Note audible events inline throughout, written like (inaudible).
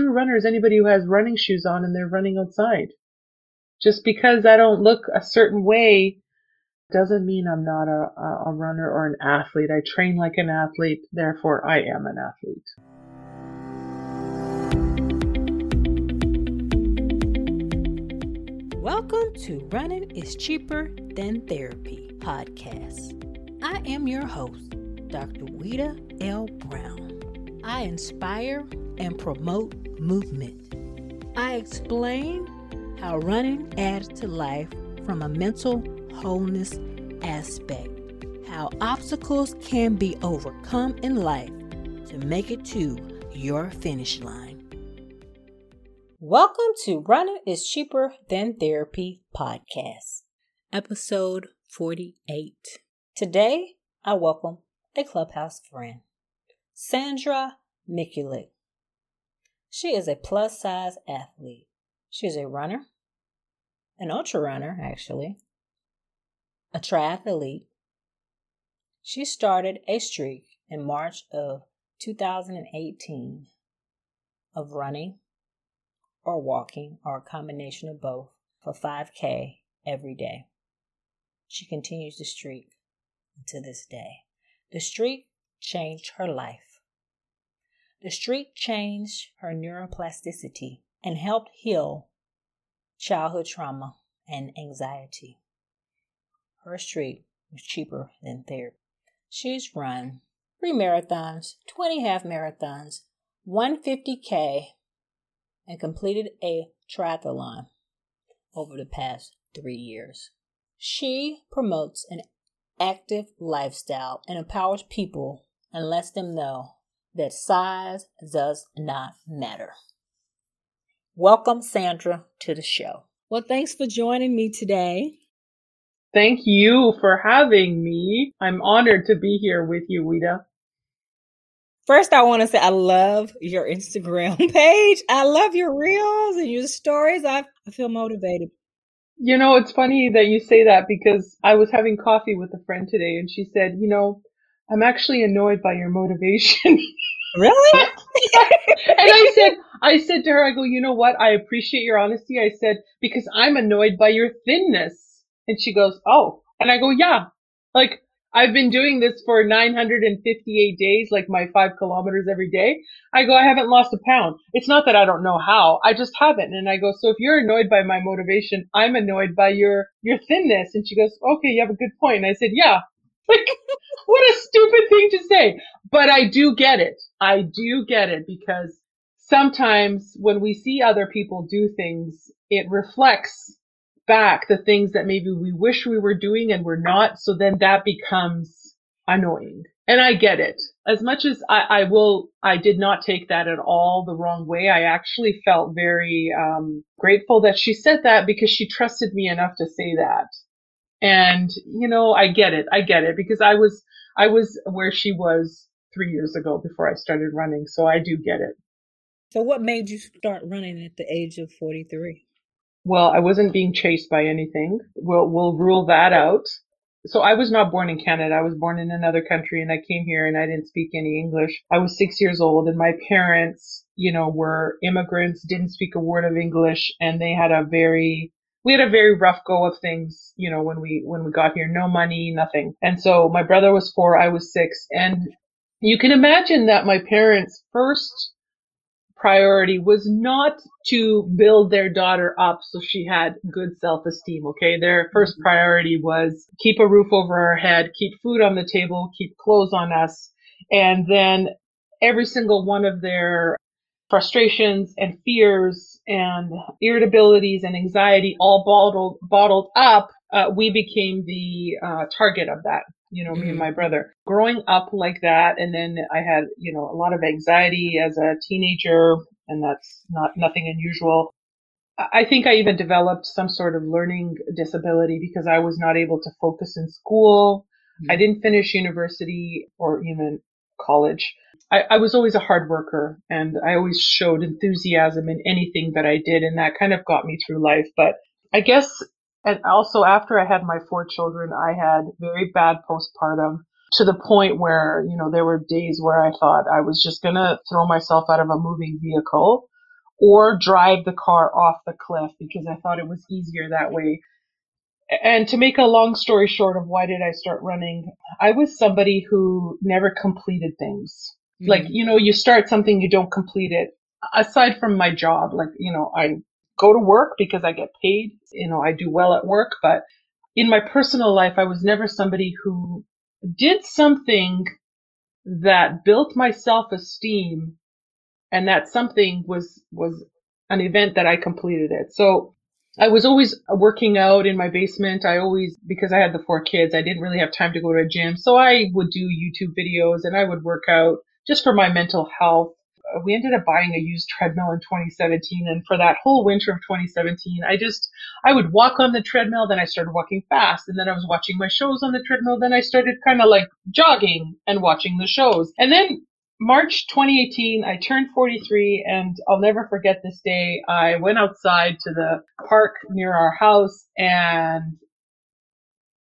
true runner is anybody who has running shoes on and they're running outside. Just because I don't look a certain way doesn't mean I'm not a, a runner or an athlete. I train like an athlete, therefore I am an athlete. Welcome to Running is Cheaper Than Therapy podcast. I am your host, Dr. Wita L. Brown. I inspire and promote movement. I explain how running adds to life from a mental wholeness aspect, how obstacles can be overcome in life to make it to your finish line. Welcome to Running is Cheaper Than Therapy podcast, episode 48. Today, I welcome a clubhouse friend, Sandra Mikulik. She is a plus size athlete. She is a runner, an ultra runner, actually, a triathlete. She started a streak in March of 2018 of running or walking or a combination of both for 5K every day. She continues the streak to this day. The streak changed her life. The streak changed her neuroplasticity and helped heal childhood trauma and anxiety. Her streak was cheaper than therapy. She's run three marathons, 20 half marathons, 150K, and completed a triathlon over the past three years. She promotes an active lifestyle and empowers people and lets them know that size does not matter. Welcome, Sandra, to the show. Well, thanks for joining me today. Thank you for having me. I'm honored to be here with you, Wita. First, I want to say I love your Instagram (laughs) page. I love your reels and your stories. I, I feel motivated. You know, it's funny that you say that because I was having coffee with a friend today and she said, you know, I'm actually annoyed by your motivation. (laughs) Really? (laughs) and I said, I said to her, I go, you know what? I appreciate your honesty. I said, because I'm annoyed by your thinness. And she goes, oh. And I go, yeah. Like, I've been doing this for 958 days, like my five kilometers every day. I go, I haven't lost a pound. It's not that I don't know how. I just haven't. And I go, so if you're annoyed by my motivation, I'm annoyed by your, your thinness. And she goes, okay, you have a good point. And I said, yeah. Like, (laughs) what a stupid thing to say. But I do get it. I do get it because sometimes when we see other people do things, it reflects back the things that maybe we wish we were doing and we're not. So then that becomes annoying. And I get it. As much as I, I will, I did not take that at all the wrong way. I actually felt very um, grateful that she said that because she trusted me enough to say that. And you know, I get it. I get it because I was, I was where she was three years ago before I started running. So I do get it. So what made you start running at the age of 43? Well, I wasn't being chased by anything. We'll, we'll rule that out. So I was not born in Canada. I was born in another country and I came here and I didn't speak any English. I was six years old and my parents, you know, were immigrants, didn't speak a word of English and they had a very, we had a very rough go of things, you know, when we, when we got here, no money, nothing. And so my brother was four, I was six and you can imagine that my parents first priority was not to build their daughter up so she had good self-esteem. Okay. Their first mm-hmm. priority was keep a roof over our head, keep food on the table, keep clothes on us. And then every single one of their frustrations and fears and irritabilities and anxiety all bottled, bottled up. Uh, we became the uh, target of that you know, mm-hmm. me and mm-hmm. my brother. Growing up like that, and then I had, you know, a lot of anxiety as a teenager, and that's not nothing unusual. I think I even developed some sort of learning disability because I was not able to focus in school. Mm-hmm. I didn't finish university or even college. I, I was always a hard worker and I always showed enthusiasm in anything that I did, and that kind of got me through life. But I guess and also after I had my four children, I had very bad postpartum to the point where, you know, there were days where I thought I was just going to throw myself out of a moving vehicle. or drive the car off the cliff because I thought it was easier that way. And to make a long story short of why did I start running, I was somebody who never completed things. Mm-hmm. Like, you know, you start something, you don't complete it. Aside from my job, like, you know, I go to work because I get paid. You know, I do well at work, but in my personal life, I was never somebody who did something that built my self-esteem and that something was, was an event that I completed it. So I was always working out in my basement. I always, because I had the four kids, I didn't really have time to go to a gym. So I would do YouTube videos and I would work out just for my mental health. Uh, we ended up buying a used treadmill in 2017. And for that whole winter of 2017, I just, I would walk on the treadmill. Then I started walking fast. And then I was watching my shows on the treadmill. Then I started kind of like jogging and watching the shows. And then March 2018, I turned 43 and I'll never forget this day. I went outside to the park near our house and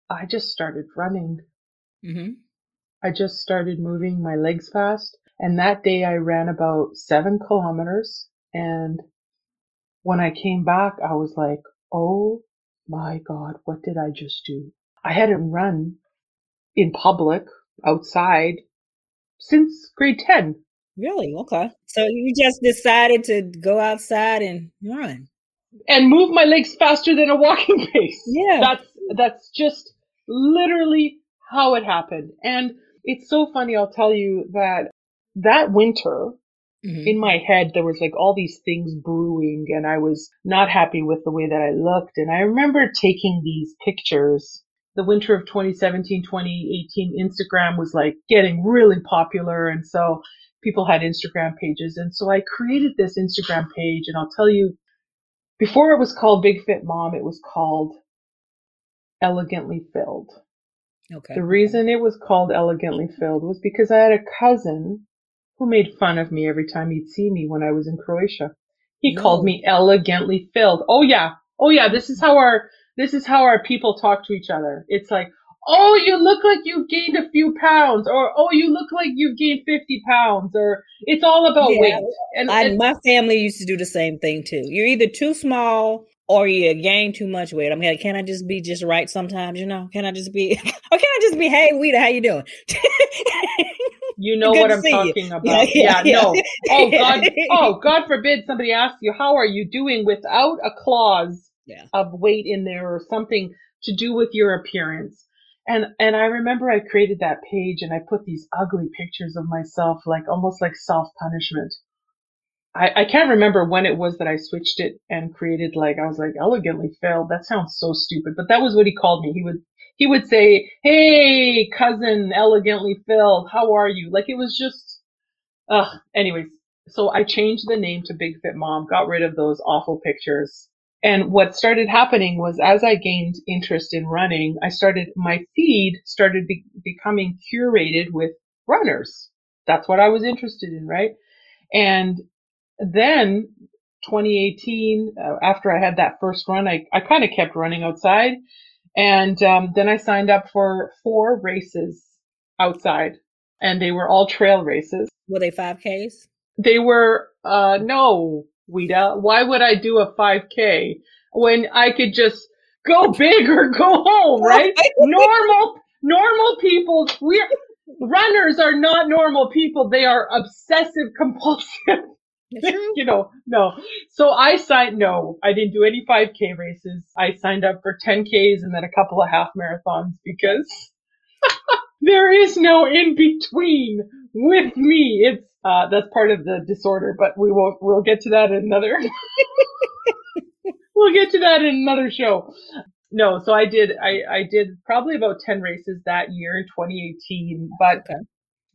I just started running. Mm-hmm. I just started moving my legs fast. And that day I ran about seven kilometers. And when I came back, I was like, Oh my God, what did I just do? I hadn't run in public outside since grade 10. Really? Okay. So you just decided to go outside and run and move my legs faster than a walking (laughs) pace. Yeah. That's that's just literally how it happened. And it's so funny I'll tell you that that winter mm-hmm. in my head there was like all these things brewing and I was not happy with the way that I looked and I remember taking these pictures the winter of 2017, 2018, Instagram was like getting really popular. And so people had Instagram pages. And so I created this Instagram page and I'll tell you, before it was called Big Fit Mom, it was called Elegantly Filled. Okay. The reason it was called Elegantly Filled was because I had a cousin who made fun of me every time he'd see me when I was in Croatia. He no. called me elegantly filled. Oh yeah. Oh yeah. This is how our this is how our people talk to each other. It's like, oh, you look like you've gained a few pounds, or oh, you look like you've gained 50 pounds, or it's all about yeah, weight. And, I, and my family used to do the same thing too. You're either too small or you gain too much weight. I mean, like, can I just be just right sometimes? You know, can I just be, or (laughs) can I just be, hey, Weeda, how you doing? (laughs) You know what I'm talking you. about. Yeah, yeah, yeah, no. Oh God, (laughs) oh God forbid somebody asks you, how are you doing without a clause yeah. of weight in there or something to do with your appearance. And and I remember I created that page and I put these ugly pictures of myself, like almost like self punishment. I, I can't remember when it was that I switched it and created like I was like elegantly failed. That sounds so stupid, but that was what he called me. He would he would say, "Hey, cousin, elegantly filled, how are you?" Like it was just, ugh. Anyways, so I changed the name to Big Fit Mom, got rid of those awful pictures, and what started happening was as I gained interest in running, I started, my feed started be, becoming curated with runners. That's what I was interested in, right? And then 2018, uh, after I had that first run, I, I kind of kept running outside. And um, then I signed up for four races outside, and they were all trail races. Were they 5Ks? They were, uh, no, Weeda. Why would I do a 5K when I could just go big or go home, (laughs) right? normal, normal people, we're, runners are not normal people. They are obsessive compulsive. (laughs) you know, no. So I signed, no, I didn't do any 5K races. I signed up for 10Ks and then a couple of half marathons because (laughs) there is no in between with me. It's uh, that's part of the disorder, but we won't. We'll get to that in another. (laughs) we'll get to that in another show. No, so I did. I I did probably about ten races that year in 2018, but. Okay.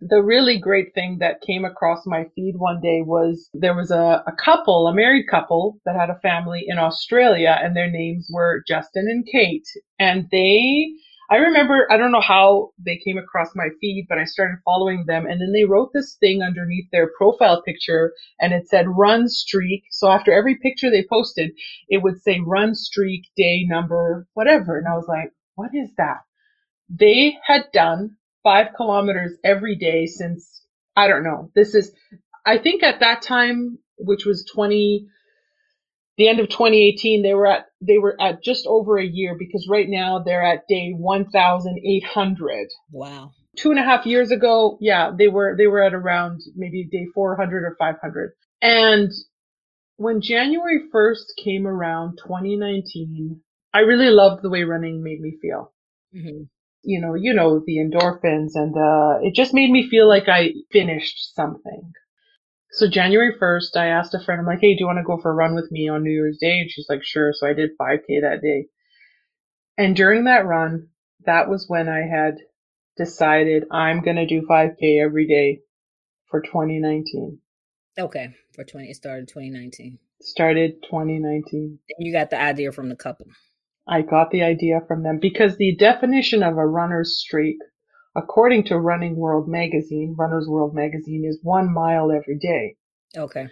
The really great thing that came across my feed one day was there was a, a couple, a married couple that had a family in Australia and their names were Justin and Kate. And they I remember, I don't know how they came across my feed, but I started following them and then they wrote this thing underneath their profile picture and it said run streak. So after every picture they posted, it would say run streak day number, whatever. And I was like, what is that? They had done five kilometers every day since, I don't know. This is, I think at that time, which was 20, the end of 2018, they were at, they were at just over a year because right now they're at day 1,800. Wow. Two and a half years ago, yeah, they were, they were at around maybe day 400 or 500. And when January 1st came around 2019, I really loved the way running made me feel. Mm-hmm. You know, you know, the endorphins and, uh, it just made me feel like I finished something. So January 1st, I asked a friend, I'm like, hey, do you want to go for a run with me on New Year's Day? And she's like, sure. So I did 5K that day. And during that run, that was when I had decided I'm going to do 5K every day for 2019. Okay. For 20, it started 2019. Started 2019. And you got the idea from the couple. I got the idea from them because the definition of a runner's streak, according to Running World magazine, Runner's World magazine, is one mile every day. Okay.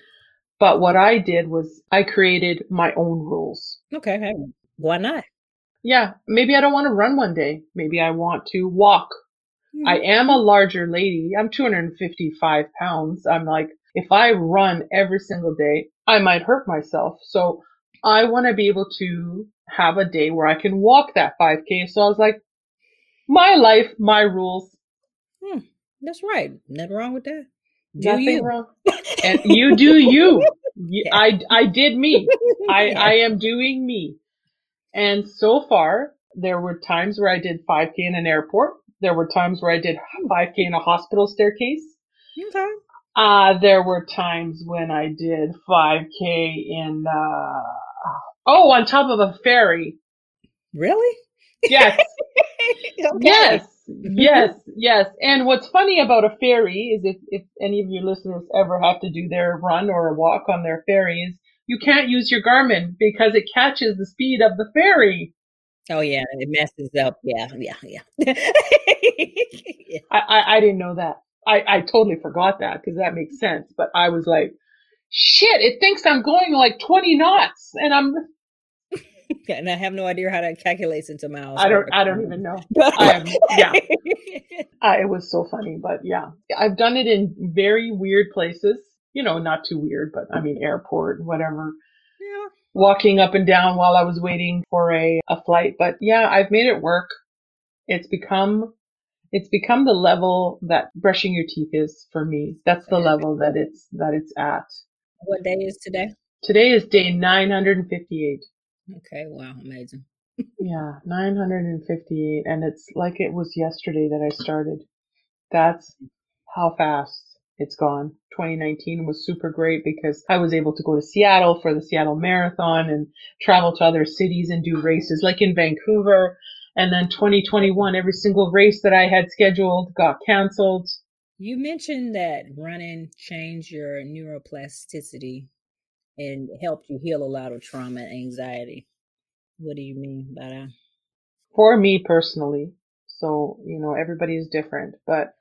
But what I did was I created my own rules. Okay. Hey, why not? Yeah, maybe I don't want to run one day. Maybe I want to walk. Hmm. I am a larger lady. I'm 255 pounds. I'm like, if I run every single day, I might hurt myself. So I want to be able to have a day where I can walk that 5K. So I was like, my life, my rules. Hmm, that's right. Nothing wrong with that. Do Nothing you? wrong. (laughs) And you do you. Yeah. I, I did me. I, (laughs) Yeah. I am doing me. And so far, there were times where I did 5K in an airport. There were times where I did 5K in a hospital staircase. okay. Uh, there were times when I did 5K in, uh, oh, on top of a ferry. Really? Yes, (laughs) Okay. yes, yes, yes. And what's funny about a ferry is if, if any of your listeners ever have to do their run or a walk on their ferry is you can't use your Garmin because it catches the speed of the ferry. Oh yeah, it messes up. Yeah, yeah, yeah. yeah. (laughs) I, I, I didn't know that. I, I totally forgot that because that makes sense. But I was like, shit, it thinks I'm going like 20 knots and I'm, (laughs) And I have no idea how that calculates into miles. I don't, I don't even know. (laughs) I am, yeah, (laughs) uh, it was so funny, but yeah, I've done it in very weird places. You know, not too weird, but I mean, airport, whatever. yeah. Walking up and down while I was waiting for a, a flight. But yeah, I've made it work. It's become, it's become the level that brushing your teeth is for me. That's the level that it's, that it's at. What day is today? Today is day 958. Okay, wow, amazing. Yeah, 958. And it's like it was yesterday that I started. That's how fast it's gone. 2019 was super great because I was able to go to Seattle for the Seattle Marathon and travel to other cities and do races like in Vancouver. And then 2021, every single race that I had scheduled got canceled. You mentioned that running changed your neuroplasticity and helped you heal a lot of trauma and anxiety. What do you mean by that? for me personally. So, you know, everybody is different, but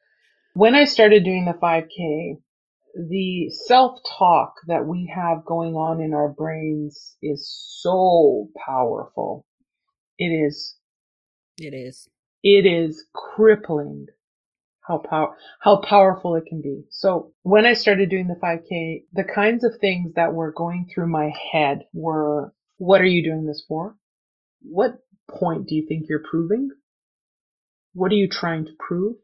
when I started doing the 5K, the self-talk that we have going on in our brains is so powerful. It is, It is. it is crippling how power, how powerful it can be. So when I started doing the 5K, the kinds of things that were going through my head were, what are you doing this for? What point do you think you're proving? What are you trying to prove?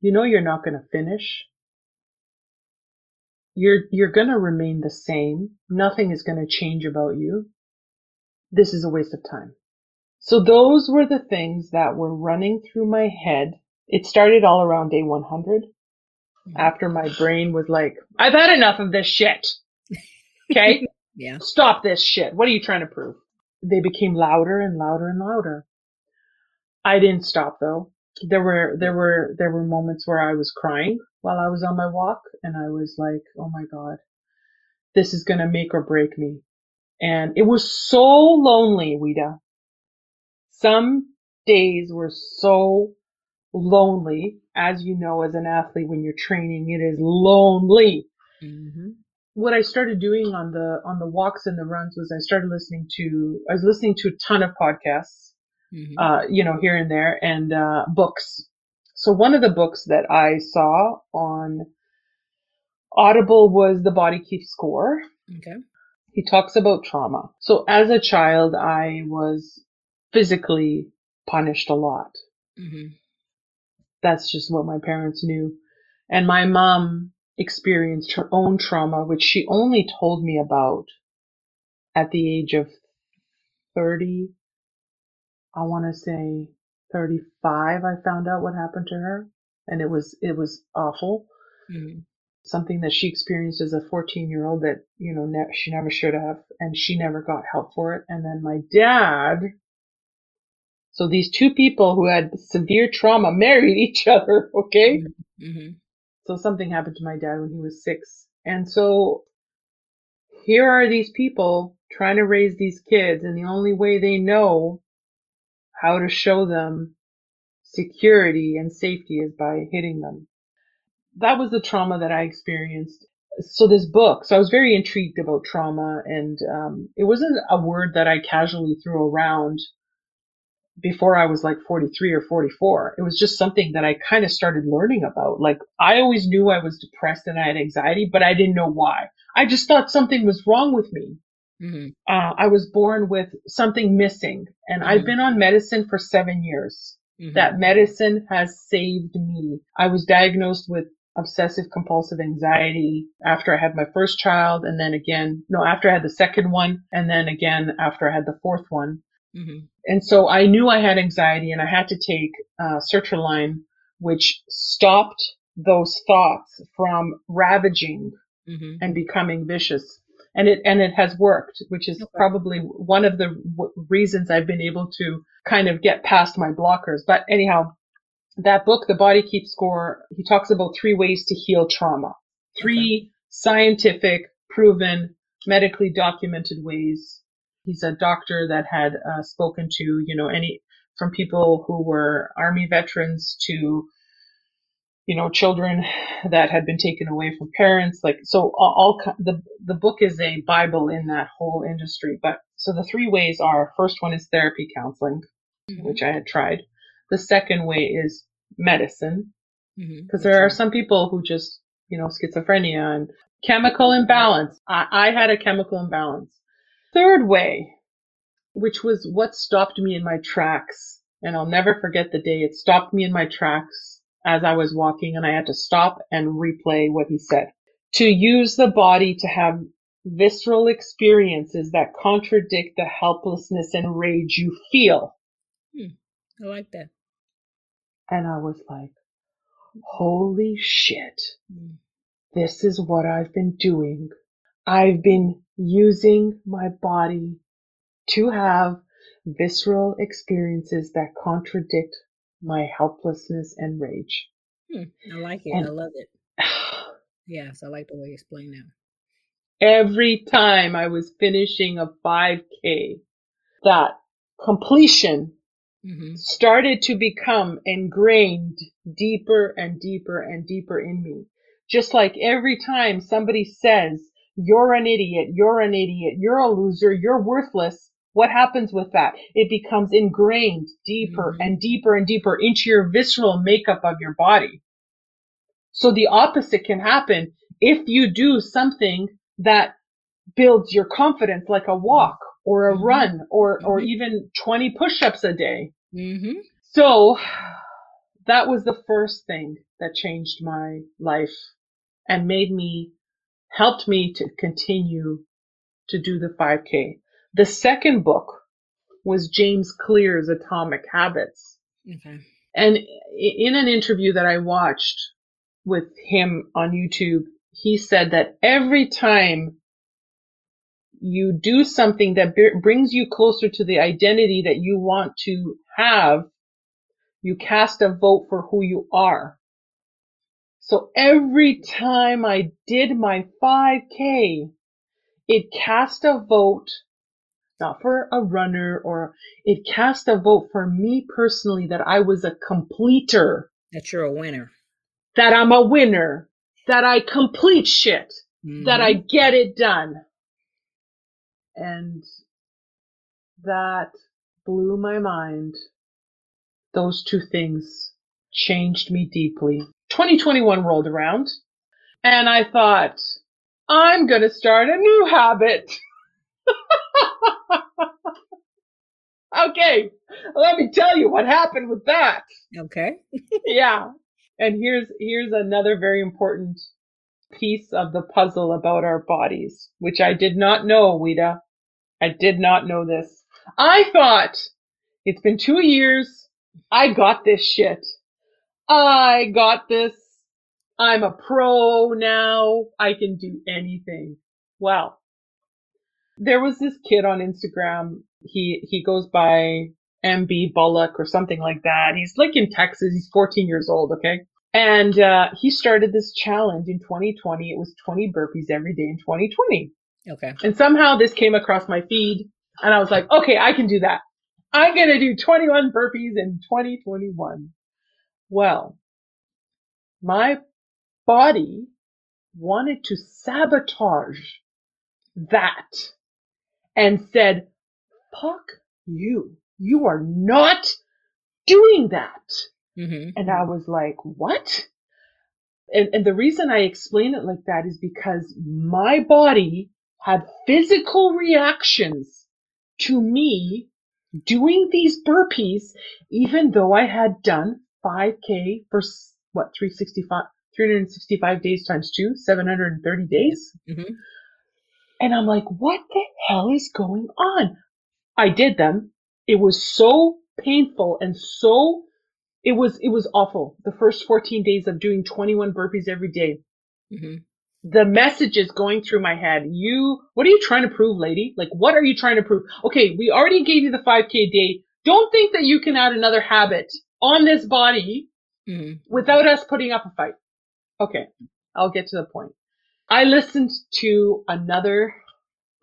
You know you're not going to finish. You're, you're going to remain the same. Nothing is going to change about you. This is a waste of time. So those were the things that were running through my head. It started all around day 100 mm-hmm. after my brain was like, I've had enough of this shit. (laughs) Okay. Yeah. Stop this shit. What are you trying to prove? They became louder and louder and louder. I didn't stop though. There were, there were, there were moments where I was crying while I was on my walk and I was like, oh my God, this is going to make or break me. And it was so lonely, Wida. Some days were so lonely. As you know, as an athlete, when you're training, it is lonely Mm-hmm. what I started doing on the on the walks and the runs was I started listening to I was listening to a ton of podcasts, Mm-hmm. uh, you know, here and there, and uh, books. So one of the books that I saw on Audible was The Body Keeps Score. Okay. He talks about trauma. So as a child, I was physically punished a lot. Mm-hmm. That's just what my parents knew. And my mom experienced her own trauma, which she only told me about at the age of 30. I want to say 35. I found out what happened to her and it was, it was awful. Mm-hmm. Something that she experienced as a 14 year old that, you know, ne- she never should have and she never got help for it. And then my dad, so these two people who had severe trauma married each (laughs) other, okay? Mm-hmm. So something happened to my dad when he was six. And so here are these people trying to raise these kids and the only way they know how to show them security and safety is by hitting them. That was the trauma that I experienced. So this book, so I was very intrigued about trauma and um, it wasn't a word that I casually threw around before I was like 43 or 44. It was just something that I kind of started learning about. Like I always knew I was depressed and I had anxiety, but I didn't know why. I just thought something was wrong with me. Mm-hmm. Uh, I was born with something missing and Mhm. I've been on medicine for seven years. Mm-hmm. That medicine has saved me. I was diagnosed with obsessive compulsive anxiety after I had my first child and then again, no, after I had the second one and then again after I had the fourth one. Mm-hmm. And so I knew I had anxiety and I had to take uh, sertraline, which stopped those thoughts from ravaging Mm-hmm. and becoming vicious. And it, and it has worked, which is Okay. probably one of the w- reasons I've been able to kind of get past my blockers. But anyhow, that book, The Body Keeps Score, he talks about three ways to heal trauma. Three scientific, proven, medically documented ways. He's a doctor that had uh, spoken to, you know, any, from people who were army veterans to, you know, children that had been taken away from parents. Like, so all, all the, the book is a Bible in that whole industry. But so the three ways are, first one is therapy counseling, Mm-hmm. which I had tried. The second way is medicine, Mm-hmm. because there are some people who just, you know, schizophrenia and chemical imbalance. I, I had a chemical imbalance. Third way, which was what stopped me in my tracks, and I'll never forget the day it stopped me in my tracks as I was walking and I had to stop and replay what he said. To use the body to have visceral experiences that contradict the helplessness and rage you feel. I like that. And I was like, holy shit. Mm. This is what I've been doing. I've been using my body to have visceral experiences that contradict my helplessness and rage. Hmm. I like it. And- I love it. (sighs) Yes, I like the way you explain that. Every time I was finishing a 5K, that completion Mm-hmm. started to become ingrained deeper and deeper and deeper in me. Just like every time somebody says, you're an idiot, you're an idiot, you're a loser, you're worthless, what happens with that? It becomes ingrained deeper Mhm. and deeper and deeper into your visceral makeup of your body. So the opposite can happen if you do something that builds your confidence like a walk or a Mhm. run or, or Mhm. even 20 push-ups a day. Mm-hmm. So that was the first thing that changed my life and made me, helped me to continue to do the 5K. The second book was James Clear's Atomic Habits. Okay. And in an interview that I watched with him on YouTube, he said that every time you do something that b- brings you closer to the identity that you want to have, you cast a vote for who you are. So every time I did my 5K, it cast a vote, not for a runner or it cast a vote for me personally that I was a completer, That you're a winner. that I'm a winner, that I complete shit, that I Mhm. get it done. And that blew my mind. Those two things changed me deeply. 2021 rolled around And I thought, I'm going to start a new habit. (laughs) okay, let me tell you what happened with that. Okay. (laughs) yeah. And here's here's another very important piece of the puzzle about our bodies, which I did not know, Wida. I did not know this. I thought it's been two years. I got this shit. I got this. I'm a pro now. I can do anything. Well, there was this kid on Instagram. He, he goes by MB Bullock or something like that. He's like in Texas. He's 14 years old. Okay. And, uh, he started this challenge in 2020. It was 20 burpees every day in 2020. Okay. And somehow this came across my feed and I was like, okay, I can do that. I'm going to do 21 burpees in 2021. Well, my body wanted to sabotage that and said, fuck you. You are not doing that. Mm-hmm. And I was like, what? And, and the reason I explain it like that is because my body had physical reactions to me doing these burpees, even though I had done 5K for what, 365, 365 days times two, 730 days. Mm-hmm. And I'm like, what the hell is going on? I did them. It was so painful and so, it was, it was awful. The first 14 days of doing 21 burpees every day. Mm-hmm. The messages going through my head. You, what are you trying to prove, lady? Like, what are you trying to prove? Okay, we already gave you the 5K day. Don't think that you can add another habit on this body Mm-hmm. without us putting up a fight. Okay, I'll get to the point. I listened to another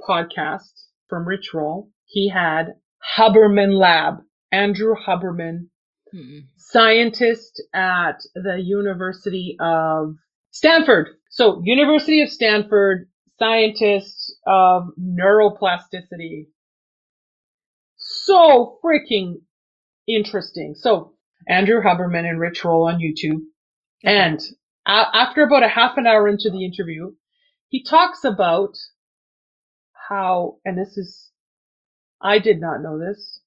podcast from Rich Roll. He had Huberman Lab, Andrew Huberman, Mm-hmm. scientist at the University of Stanford. So, University of Stanford, scientist of neuroplasticity. So freaking interesting. So, Andrew Huberman and Rich Roll on YouTube. And a- after about a half an hour into the interview, he talks about how, and this is, I did not know this,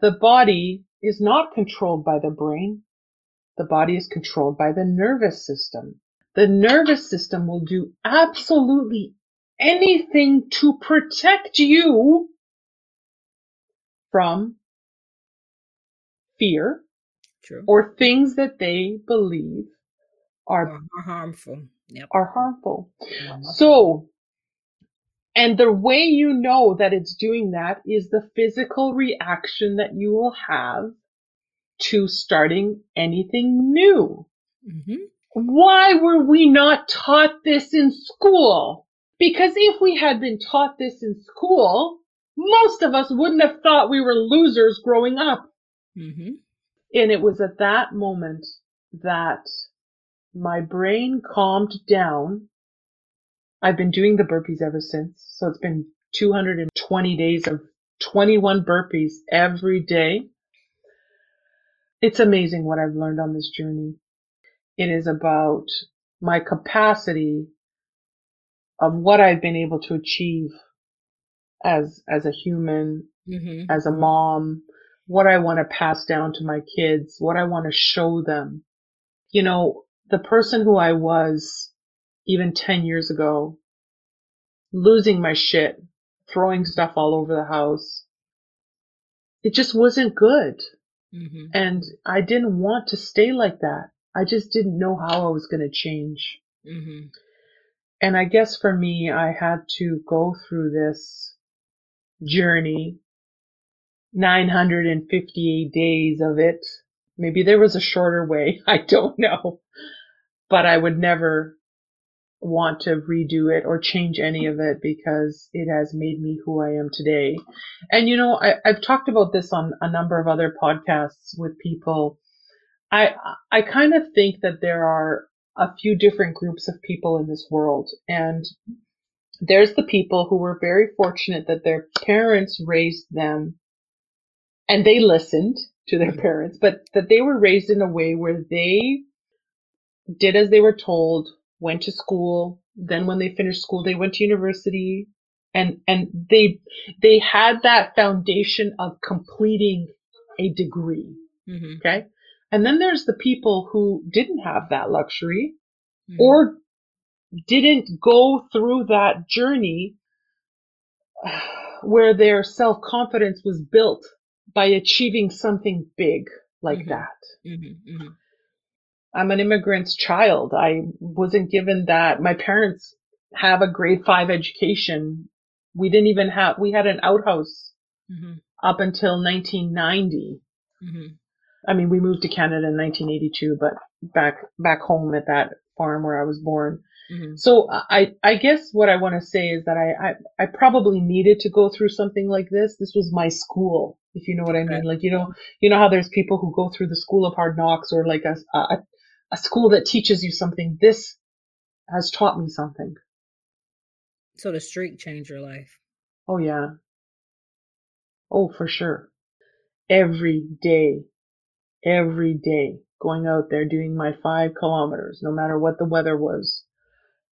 the body is not controlled by the brain. The body is controlled by the nervous system. The nervous system will do absolutely anything to protect you from fear True. or things that they believe are or harmful. Yep. are harmful. Mhm. So, and the way you know that it's doing that is the physical reaction that you will have to starting anything new. Mhm. Why were we not taught this in school? Because if we had been taught this in school, most of us wouldn't have thought we were losers growing up. Mhm. And it was at that moment that my brain calmed down. I've been doing the burpees ever since. So it's been 220 days of 21 burpees every day. It's amazing what I've learned on this journey. It is about my capacity of what I've been able to achieve as, as a human, Mhm. as a mom, what I want to pass down to my kids, what I want to show them. You know, the person who I was even 10 years ago, losing my shit, throwing stuff all over the house. It just wasn't good. Mhm. And I didn't want to stay like that. I just didn't know how I was going to change. Mhm. And I guess for me, I had to go through this journey, 958 days of it. Maybe there was a shorter way. (laughs) I don't know. But I would never want to redo it or change any of it because it has made me who I am today. And you know, I, I've talked about this on a number of other podcasts with people. I, I kind of think that there are a few different groups of people in this world and there's the people who were very fortunate that their parents raised them and they listened to their parents, but that they were raised in a way where they did as they were told, went to school. Then when they finished school, they went to university and, and they, they had that foundation of completing a degree. Mm-hmm. Okay. And then there's the people who didn't have that luxury Mm-hmm. or didn't go through that journey (sighs) where their self confidence was built by achieving something big like Mhm. that. Mm-hmm. Mm-hmm. I'm an immigrant's child. I wasn't given that. My parents have a grade five education. We didn't even have, we had an outhouse Mm-hmm. up until 1990. Mm-hmm. I mean, we moved to Canada in 1982, but back, back home at that farm where I was born. Mm-hmm. So I, I guess what I want to say is that I, I, I probably needed to go through something like this. This was my school, if you know what I mean. Okay. Like, you know, you know how there's people who go through the school of hard knocks or like a, a, a school that teaches you something. This has taught me something. So the streak changed your life. Oh yeah. Oh, for sure. Every day, every day going out there doing my five kilometers, no matter what the weather was,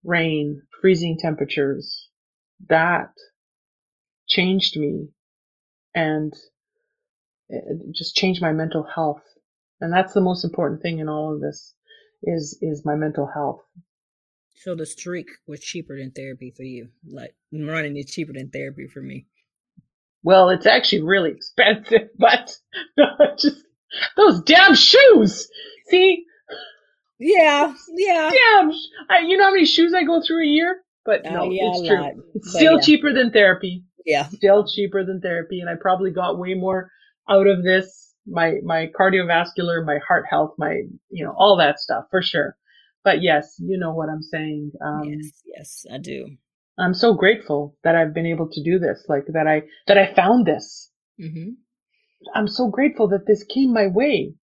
rain, freezing temperatures, that changed me and it just changed my mental health. And that's the most important thing in all of this is, is my mental health. So the streak was cheaper than therapy for you. Like running is cheaper than therapy for me. Well, it's actually really (laughs) expensive, but (laughs) just those damn shoes. See, Yeah, yeah. sh- I, you know how many shoes I go through a year? But Oh, no, yeah, it's true. lot. It's still yeah. cheaper than therapy. Yeah. Still cheaper than therapy, and I probably got way more out of this. My my cardiovascular, my heart health, my you know all that stuff for sure. But yes, you know what I'm saying. Um, yes, yes, I do. I'm so grateful that I've been able to do this. Like that I that I found this. Mm-hmm. I'm so grateful that this came my way.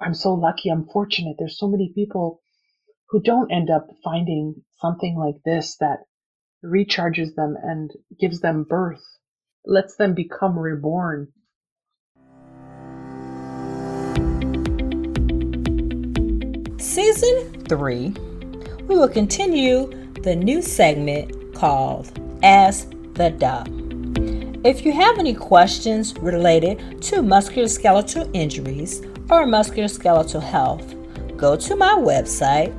I'm so lucky. I'm fortunate. There's so many people who don't end up finding something like this that recharges them and gives them birth, lets them become reborn. Season 3, we will continue the new segment called Ask the Doc. If you have any questions related to musculoskeletal injuries or musculoskeletal health, go to my website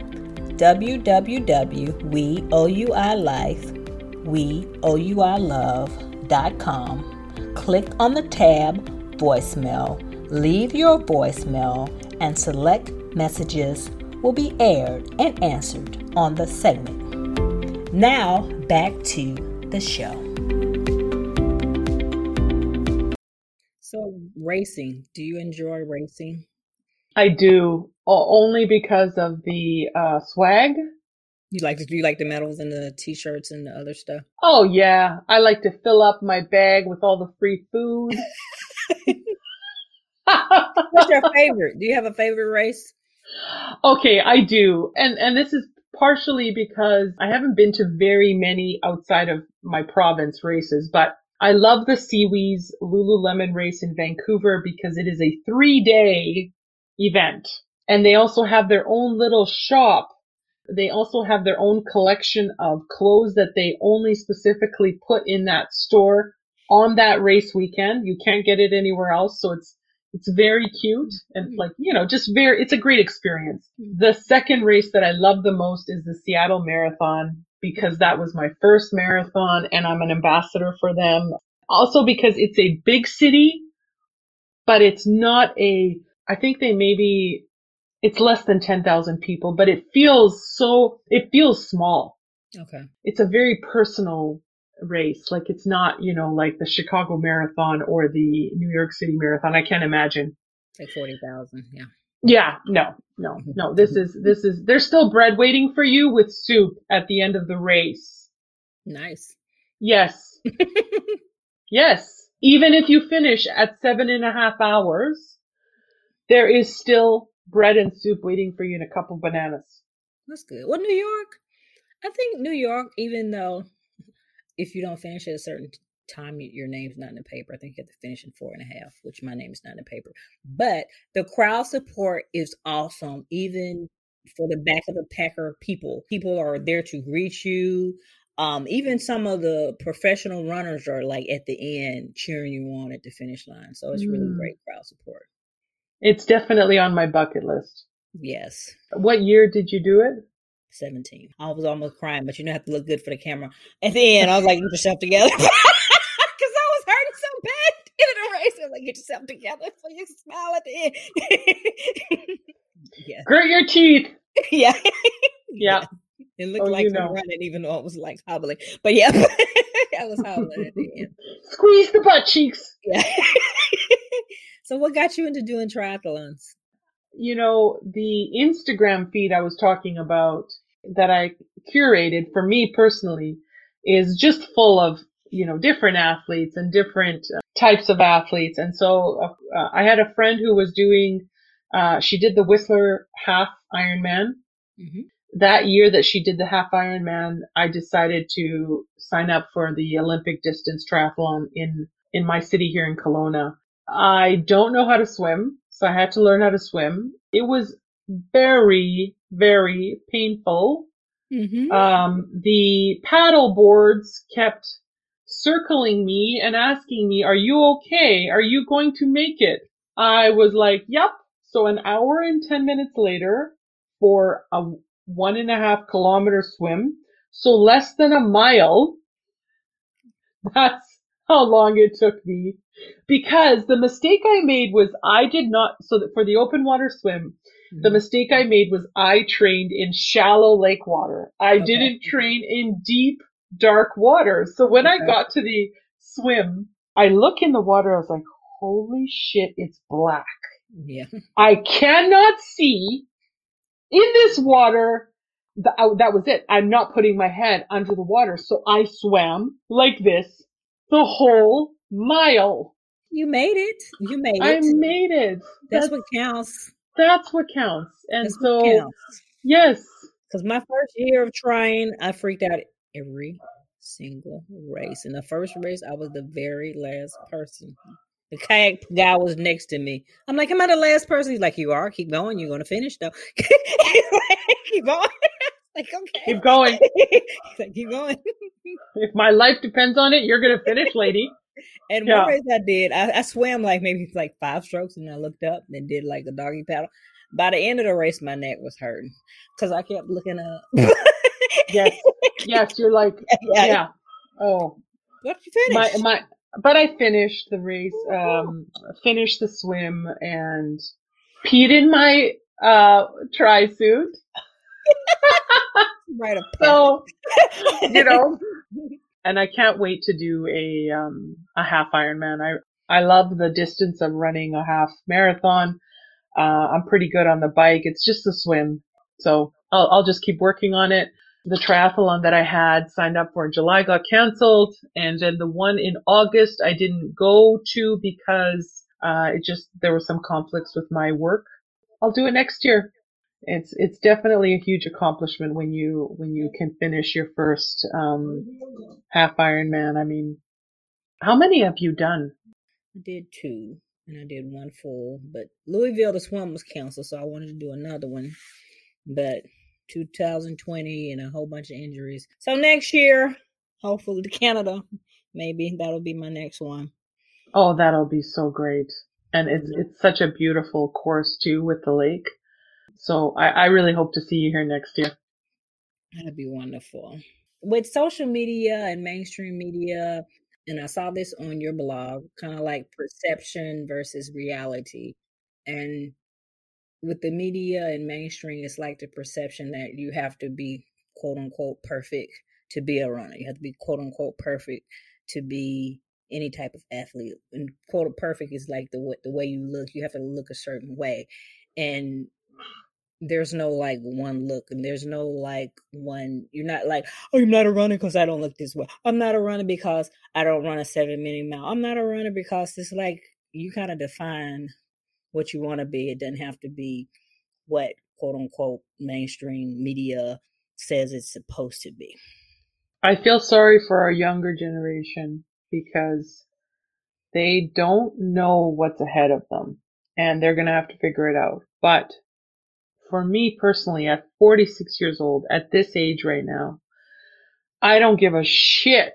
www.weouilife.com. Click on the tab Voicemail, leave your voicemail, and select messages will be aired and answered on the segment. Now, back to the show. So, racing. Do you enjoy racing? I do only because of the uh, swag. You like to do you like the medals and the t-shirts and the other stuff? Oh yeah, I like to fill up my bag with all the free food. (laughs) (laughs) What's your favorite? Do you have a favorite race? Okay, I do. And and this is partially because I haven't been to very many outside of my province races, but I love the SeaWheeze Lululemon race in Vancouver because it is a 3-day event. And they also have their own little shop. They also have their own collection of clothes that they only specifically put in that store on that race weekend. You can't get it anywhere else, so it's it's very cute and mm-hmm. like, you know, just very, it's a great experience. Mm-hmm. The second race that I love the most is the Seattle Marathon because that was my first marathon and I'm an ambassador for them. Also because it's a big city, but it's not a, I think they maybe, it's less than 10,000 people, but it feels so, it feels small. Okay. It's a very personal race. Like it's not, you know, like the Chicago Marathon or the New York City Marathon. I can't imagine. Like 40,000. Yeah. Yeah, no, no, mm-hmm. no. This mm-hmm. is, this is, there's still bread waiting for you with soup at the end of the race. Nice. Yes, (laughs) yes. Even if you finish at seven and a half hours, there is still bread and soup waiting for you and a couple bananas. That's good. Well, New York, I think New York, even though if you don't finish at a certain time, your name's not in the paper. I think you have to finish in four and a half, which my name is not in the paper. But the crowd support is awesome. Even for the back of the packer people. People are there to greet you. Um, even some of the professional runners are like at the end cheering you on at the finish line. So it's really Mm. great crowd support. It's definitely on my bucket list. Yes. What year did you do it? 17. I was almost crying, but you know, I have to look good for the camera. At the end, I was like, get yourself together. (laughs) Because I was hurting so bad in the race. I was like, get yourself together (laughs) for you can smile at the end. (laughs) yeah. Grit your teeth. (laughs) Yeah. Yeah. It looked Oh, like you I'm know. running, even though it was like hobbling. But yeah, I was hobbling at the end. Squeeze the butt cheeks. Yeah. so, what got you into doing triathlons? You know, the Instagram feed I was talking about that I curated for me personally is just full of, you know, different athletes and different uh, types of athletes. And so uh, uh, I had a friend who was doing, uh, she did the Whistler half Ironman. Mm-hmm. that year that she did the half Ironman, I decided to sign up for the Olympic distance triathlon in in my city here in Kelowna. I don't know how to swim, so I had to learn how to swim. It was very very painful. Mm-hmm. Um, the paddle boards kept circling me and asking me, "Are you okay? Are you going to make it?" I was like, "Yep." So an hour and ten minutes later, for a one and a half kilometer swim, so less than a mile. (laughs) That's how long it took me. Because the mistake I made was I did not, so that for the open water swim, Mm-hmm. the mistake I made was I trained in shallow lake water. I Okay. didn't train in deep, dark water. So when I got to the swim, I look in the water, I was like, holy shit, it's black. yeah. I cannot see in this water. The, uh, that was it. I'm not putting my head under the water. So I swam like this the whole mile. You made it. You made I it. I made it. That's what counts. That's what counts. And That's so, counts. yes, Because my first year of trying, I freaked out every single race. In the first race, I was the very last person. The kayak guy was next to me. I'm like, am I the last person? He's like, you are. Keep going. You're going to finish, though. (laughs) keep going. (laughs) like, okay. keep going. (laughs) He's like, keep going. If my life depends on it, you're going to finish, lady. And Yeah. one race I did, I, I swam like maybe like five strokes, and I looked up and did like a doggy paddle. By the end of the race, my neck was hurting because I kept looking up. Yes. Yes, you're like, (laughs) yeah. yeah. Oh, did you my, my, but I finished the race, um, finished the swim and peed in my, uh, tri suit. right up. (laughs) So, you know, (laughs) and I can't wait to do a, um, a half Ironman. I, I love the distance of running a half marathon. Uh, I'm pretty good on the bike. It's just the swim. So I'll, I'll just keep working on it. The triathlon that I had signed up for in July got canceled. And then the one in August I didn't go to because, uh, it just, there were some conflicts with my work. I'll do it next year. It's, it's definitely a huge accomplishment when you, when you can finish your first, um, half Ironman. I mean, how many have you done? I did two, and I did one full. But Louisville, the swim was canceled, so I wanted to do another one. But 2020 and a whole bunch of injuries. So next year, hopefully to (laughs) Canada, maybe that'll be my next one. Oh, that'll be so great. And it's it's such a beautiful course too with the lake. So I, I really hope to see you here next year. That'd be wonderful. With social media and mainstream media, and I saw this on your blog, kind of like perception versus reality. And with the media and mainstream, it's like the perception that you have to be quote unquote perfect to be a runner. You have to be quote unquote perfect to be any type of athlete. And quote perfect is like the the way you look. You have to look a certain way, and there's no like one look, and there's no like one. You're not like, oh, I'm not a runner because I don't look this way. I'm not a runner because I don't run a seven minute mile. I'm not a runner because it's like you kind of define what you want to be. It doesn't have to be what quote unquote mainstream media says it's supposed to be. I feel sorry for our younger generation because they don't know what's ahead of them and they're going to have to figure it out. But for me personally, at 46 years old, at this age right now, I don't give a shit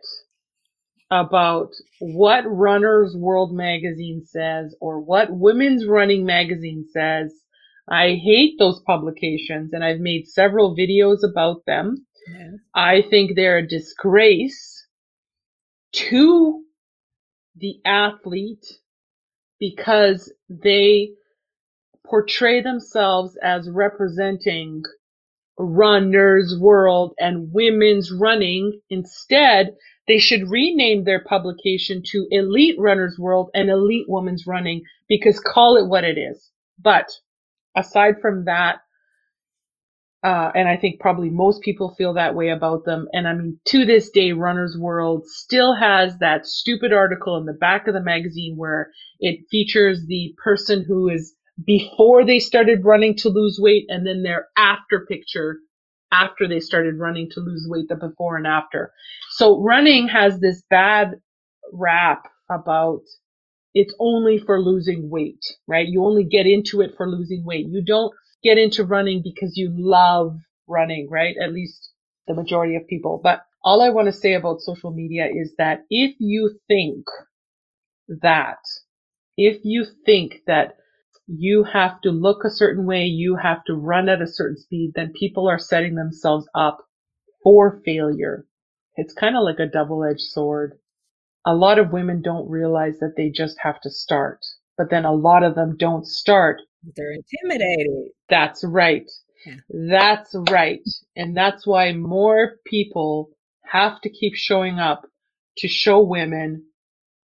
about what Runner's World magazine says or what Women's Running magazine says. I hate those publications and I've made several videos about them. Yeah. I think they're a disgrace to the athlete because they portray themselves as representing runner's world and women's running. Instead, they should rename their publication to Elite Runner's World and Elite Women's Running because call it what it is. But aside from that, uh, and I think probably most people feel that way about them. And I mean, to this day, Runner's World still has that stupid article in the back of the magazine where it features the person who is before they started running to lose weight and then their after picture after they started running to lose weight, the before and after. So running has this bad rap about it's only for losing weight, right? You only get into it for losing weight. You don't get into running because you love running, right? At least the majority of people. But all I want to say about social media is that if you think that, if you think that you have to look a certain way, you have to run at a certain speed, then people are setting themselves up for failure. It's kind of like a double-edged sword. A lot of women don't realize that they just have to start, but then a lot of them don't start they're intimidated. That's right. Yeah. That's right. And that's why more people have to keep showing up to show women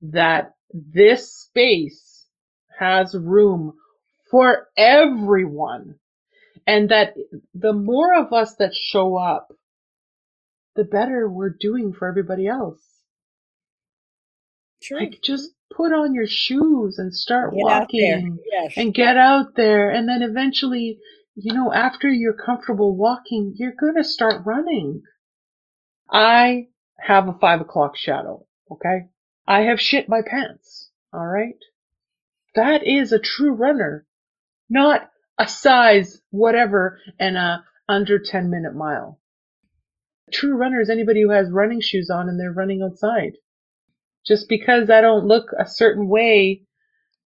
that this space has room for everyone. And that the more of us that show up, the better we're doing for everybody else. True. Like just put on your shoes and start get walking yes. and get out there. And then eventually, you know, after you're comfortable walking, you're going to start running. I have a five o'clock shadow. Okay. I have shit my pants. All right. That is a true runner, not a size whatever and a under 10 minute mile. A true runner is anybody who has running shoes on and they're running outside. Just because I don't look a certain way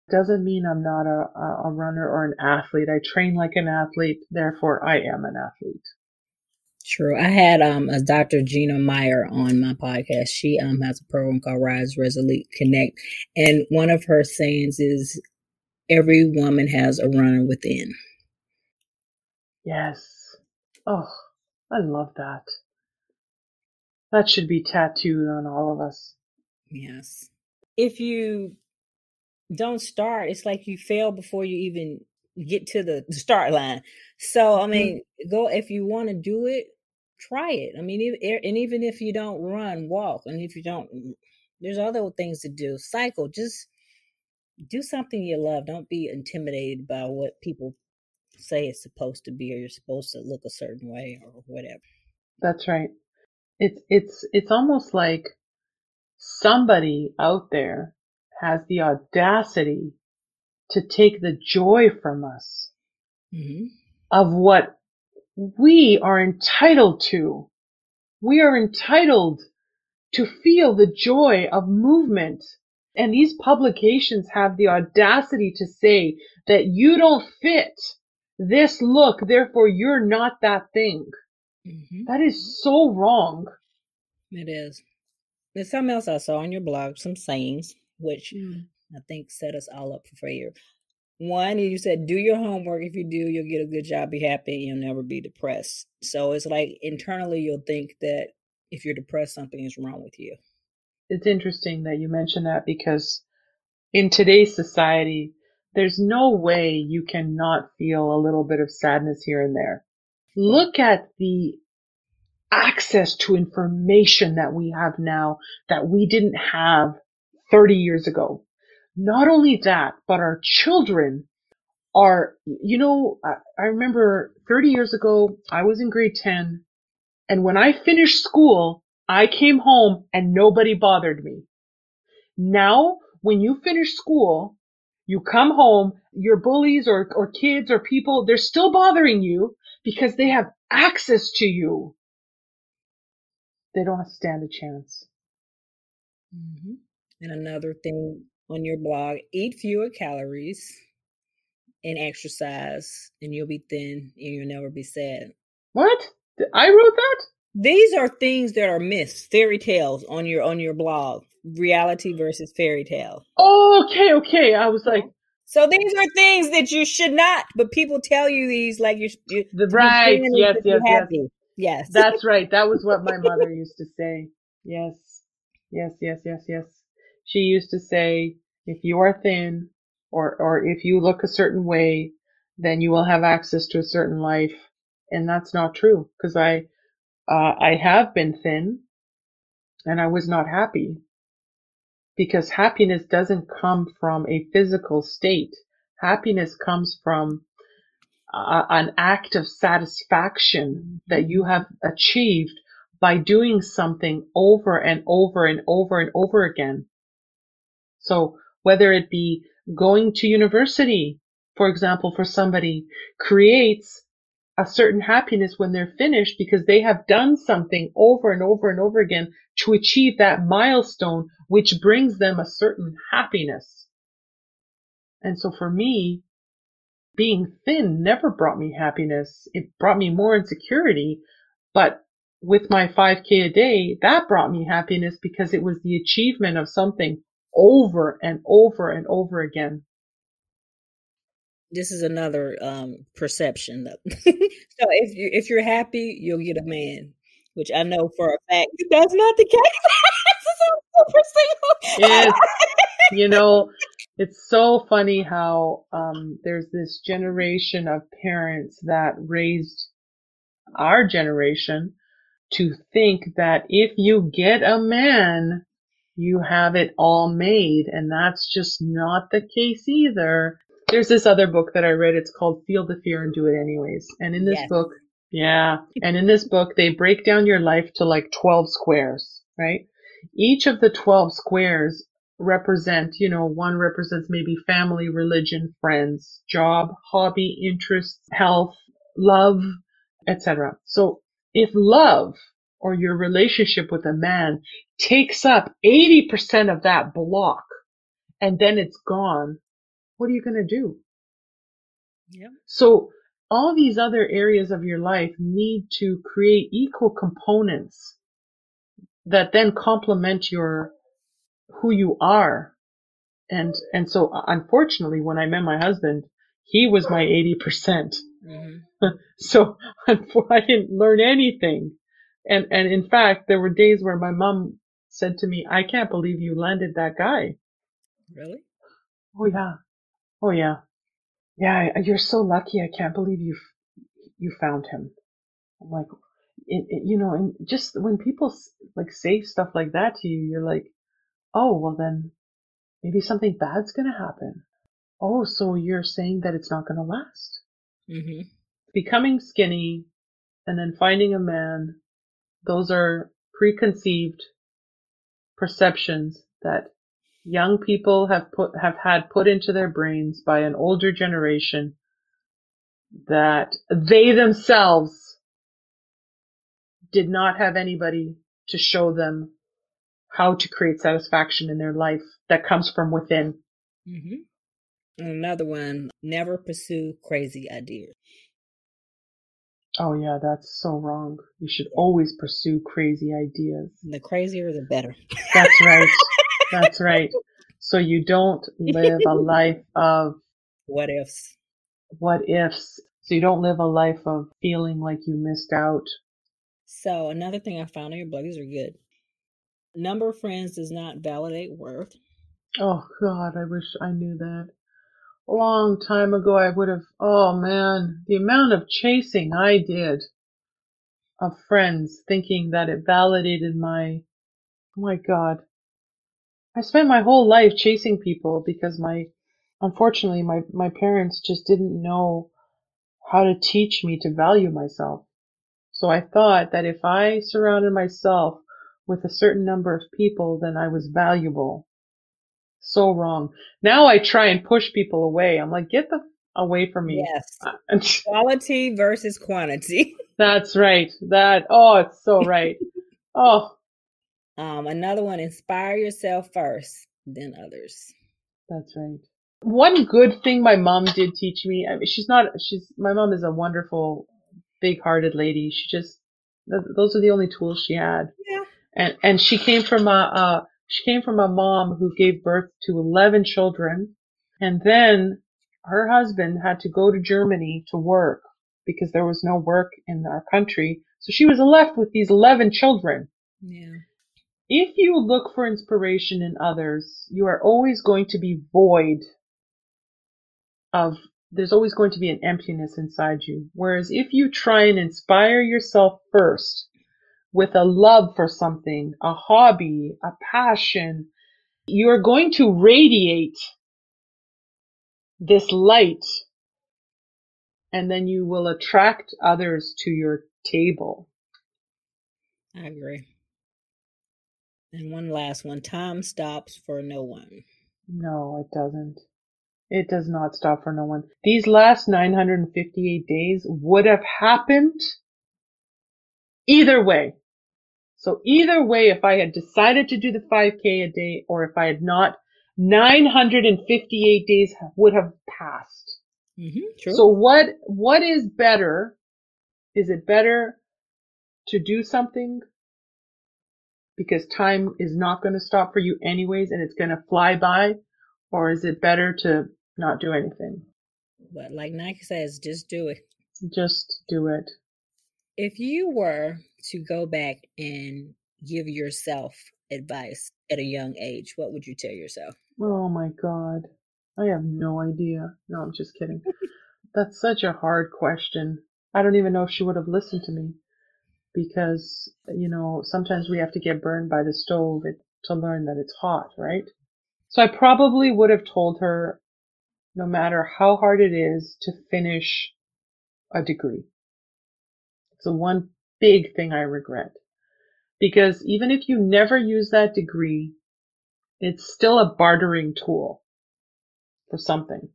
doesn't mean I'm not a, a runner or an athlete. I train like an athlete, therefore I am an athlete. True. I had um a Dr. Gina Meyer on my podcast. She um has a program called Rise Resolute Connect. And one of her sayings is every woman has a runner within. Yes. Oh, I love that. That should be tattooed on all of us. Yes. If you don't start, it's like you fail before you even get to the start line. So, I mm-hmm. mean, go if you want to do it, try it. I mean, and even if you don't run, walk. And if you don't, mm, there's other things to do. Cycle. Just do something you love. Don't be intimidated by what people say it's supposed to be, or you're supposed to look a certain way, or whatever. That's right. It's it's it's almost like somebody out there has the audacity to take the joy from us mm-hmm. of what we are entitled to. We are entitled to feel the joy of movement. And these publications have the audacity to say that you don't fit this look, therefore you're not that thing. Mm-hmm. That is so wrong. It is. There's something else I saw on your blog, some sayings, which mm. I think set us all up for failure. One, you said, do your homework. If you do, you'll get a good job, be happy, you'll never be depressed. So it's like internally, you'll think that if you're depressed, something is wrong with you. It's interesting that you mention that because in today's society, there's no way you cannot feel a little bit of sadness here and there. Look at the access to information that we have now that we didn't have 30 years ago. Not only that, but our children are, you know, I, remember 30 years ago, I was in grade 10 and when I finished school, I came home and nobody bothered me. Now, when you finish school, You come home, your bullies or, or kids or people, they're still bothering you because they have access to you. They don't stand a chance. Mm-hmm. And another thing on your blog eat fewer calories and exercise, and you'll be thin and you'll never be sad. What? I wrote that? These are things that are myths, fairy tales on your on your blog. Reality versus fairy tale. Oh, okay, okay. I was like, so these are things that you should not, but people tell you these like you're, you the right. Yes, yes, yes. Yes. That's right. That was what my mother used to say. Yes. Yes, yes, yes, yes. She used to say, if you are thin or, or if you look a certain way, then you will have access to a certain life. And that's not true because I, uh, I have been thin and I was not happy because happiness doesn't come from a physical state. Happiness comes from uh, an act of satisfaction that you have achieved by doing something over and over and over and over again. So whether it be going to university, for example, for somebody creates a certain happiness when they're finished because they have done something over and over and over again to achieve that milestone, which brings them a certain happiness. And so for me, being thin never brought me happiness. It brought me more insecurity. But with my 5K a day, that brought me happiness because it was the achievement of something over and over and over again. This is another um, perception. (laughs) so if you if you're happy, you'll get a man, which I know for a fact that's not the case. (laughs) yes, you know, it's so funny how um, there's this generation of parents that raised our generation to think that if you get a man, you have it all made. And that's just not the case either. There's this other book that I read. It's called Feel the Fear and Do It Anyways. And in this yes. book, yeah. And in this book, they break down your life to like 12 squares, right? Each of the 12 squares represent, you know, one represents maybe family, religion, friends, job, hobby, interests, health, love, etc. So if love or your relationship with a man takes up 80% of that block and then it's gone, what are you going to do? Yeah. So all these other areas of your life need to create equal components that then complement your who you are. And, and so unfortunately, when I met my husband, he was my 80%. percent mm hmm (laughs) so (laughs) I didn't learn anything. And, and in fact, there were days where my mom said to me, I can't believe you landed that guy. Really? Oh yeah. Oh yeah. Yeah, you're so lucky. I can't believe you you found him. I'm like, it, it, you know, and just when people like say stuff like that to you, you're like, oh, well then maybe something bad's going to happen. Oh, so you're saying that it's not going to last. Mm-hmm. Becoming skinny and then finding a man, those are preconceived perceptions that young people have put, have had put into their brains by an older generation that they themselves did not have anybody to show them how to create satisfaction in their life that comes from within. Mm-hmm. Another one, never pursue crazy ideas. Oh, yeah, that's so wrong. You should always pursue crazy ideas. The crazier, the better. That's right. (laughs) that's right. So you don't live a life of what ifs. What ifs. So you don't live a life of feeling like you missed out. So another thing I found on your blog, these are good. Number of friends does not validate worth. Oh God, I wish I knew that. A long time ago I would have, oh man, the amount of chasing I did of friends thinking that it validated my, oh my God. I spent my whole life chasing people because my, unfortunately, my, my parents just didn't know how to teach me to value myself. So I thought that if I surrounded myself with a certain number of people, then I was valuable. So wrong. Now I try and push people away. I'm like, get the away from me. Yes. (laughs) Quality versus quantity. (laughs) That's right. That oh, it's so right. oh. Um, another one, inspire yourself first, then others. That's right. One good thing my mom did teach me, I mean, she's not, she's, my mom is a wonderful, big hearted lady. She just, those are the only tools she had. Yeah. And, and she came from a, uh, she came from a mom who gave birth to 11 children. And then her husband had to go to Germany to work because there was no work in our country. So she was left with these 11 children. Yeah. If you look for inspiration in others, you are always going to be void of, there's always going to be an emptiness inside you. Whereas if you try and inspire yourself first with a love for something, a hobby, a passion, you are going to radiate this light and then you will attract others to your table. I agree. And one last one time stops for no one. No, it doesn't. It does not stop for no one. These last 958 days would have happened either way. So either way, if I had decided to do the 5K a day or if I had not, 958 days would have passed. Mm-hmm, so what, what is better? Is it better to do something because time is not going to stop for you anyways and it's going to fly by? Or is it better to not do anything? But like Nike says, just do it. Just do it. If you were to go back and give yourself advice at a young age, what would you tell yourself? Oh my God. I have no idea. No, I'm just kidding. That's such a hard question. I don't even know if she would have listened to me because, you know, sometimes we have to get burned by the stove to learn that it's hot, right? So I probably would have told her, no matter how hard it is to finish a degree. It's the one big thing I regret. Because even if you never use that degree, it's still a bartering tool for something.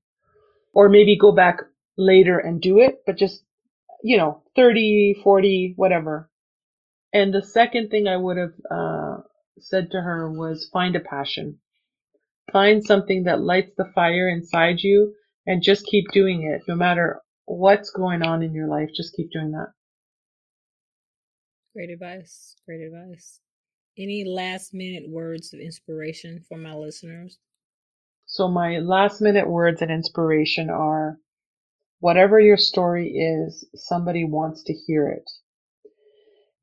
Or maybe go back later and do it, but just, you know, 30, 40, whatever. And the second thing I would have uh, said to her was find a passion. Find something that lights the fire inside you and just keep doing it no matter what's going on in your life. Just keep doing that. Great advice. Great advice. Any last minute words of inspiration for my listeners? So my last minute words and inspiration are whatever your story is, somebody wants to hear it.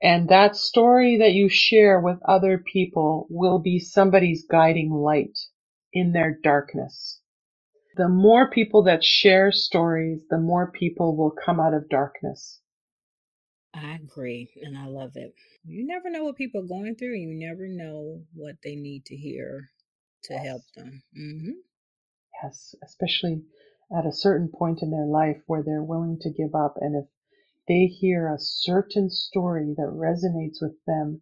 And that story that you share with other people will be somebody's guiding light in their darkness. The more people that share stories, the more people will come out of darkness. I agree, and I love it. You never know what people are going through, and you never know what they need to hear to yes. help them. Mm-hmm. Yes, especially at a certain point in their life where they're willing to give up. And if they hear a certain story that resonates with them,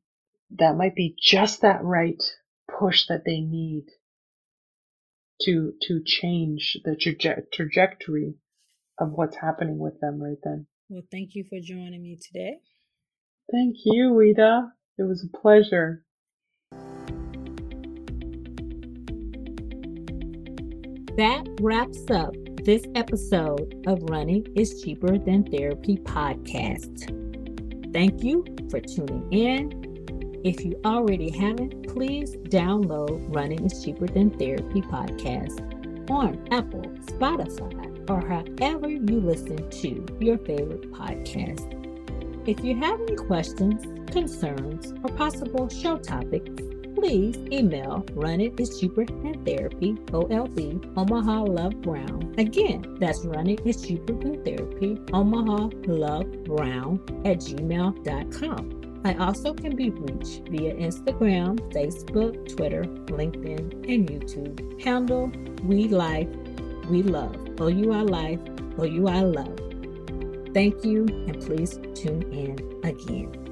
that might be just that right push that they need to to change the traje- trajectory of what's happening with them right then. Well, thank you for joining me today. Thank you, Ida. It was a pleasure. That wraps up this episode of Running is Cheaper Than Therapy podcast. Thank you for tuning in. If you already haven't, please download Running is Cheaper Than Therapy podcast on Apple, Spotify, or however you listen to your favorite podcast. If you have any questions, concerns, or possible show topics, please email Running is Cheaper Than Therapy, OLB, Omaha Love Brown. Again, that's Running is Cheaper Than Therapy, Omaha Love Brown at gmail.com. I also can be reached via Instagram, Facebook, Twitter, LinkedIn, and YouTube. Handle OUI Life, OUI Love. OUI Life, OUI Love. Thank you, and please tune in again.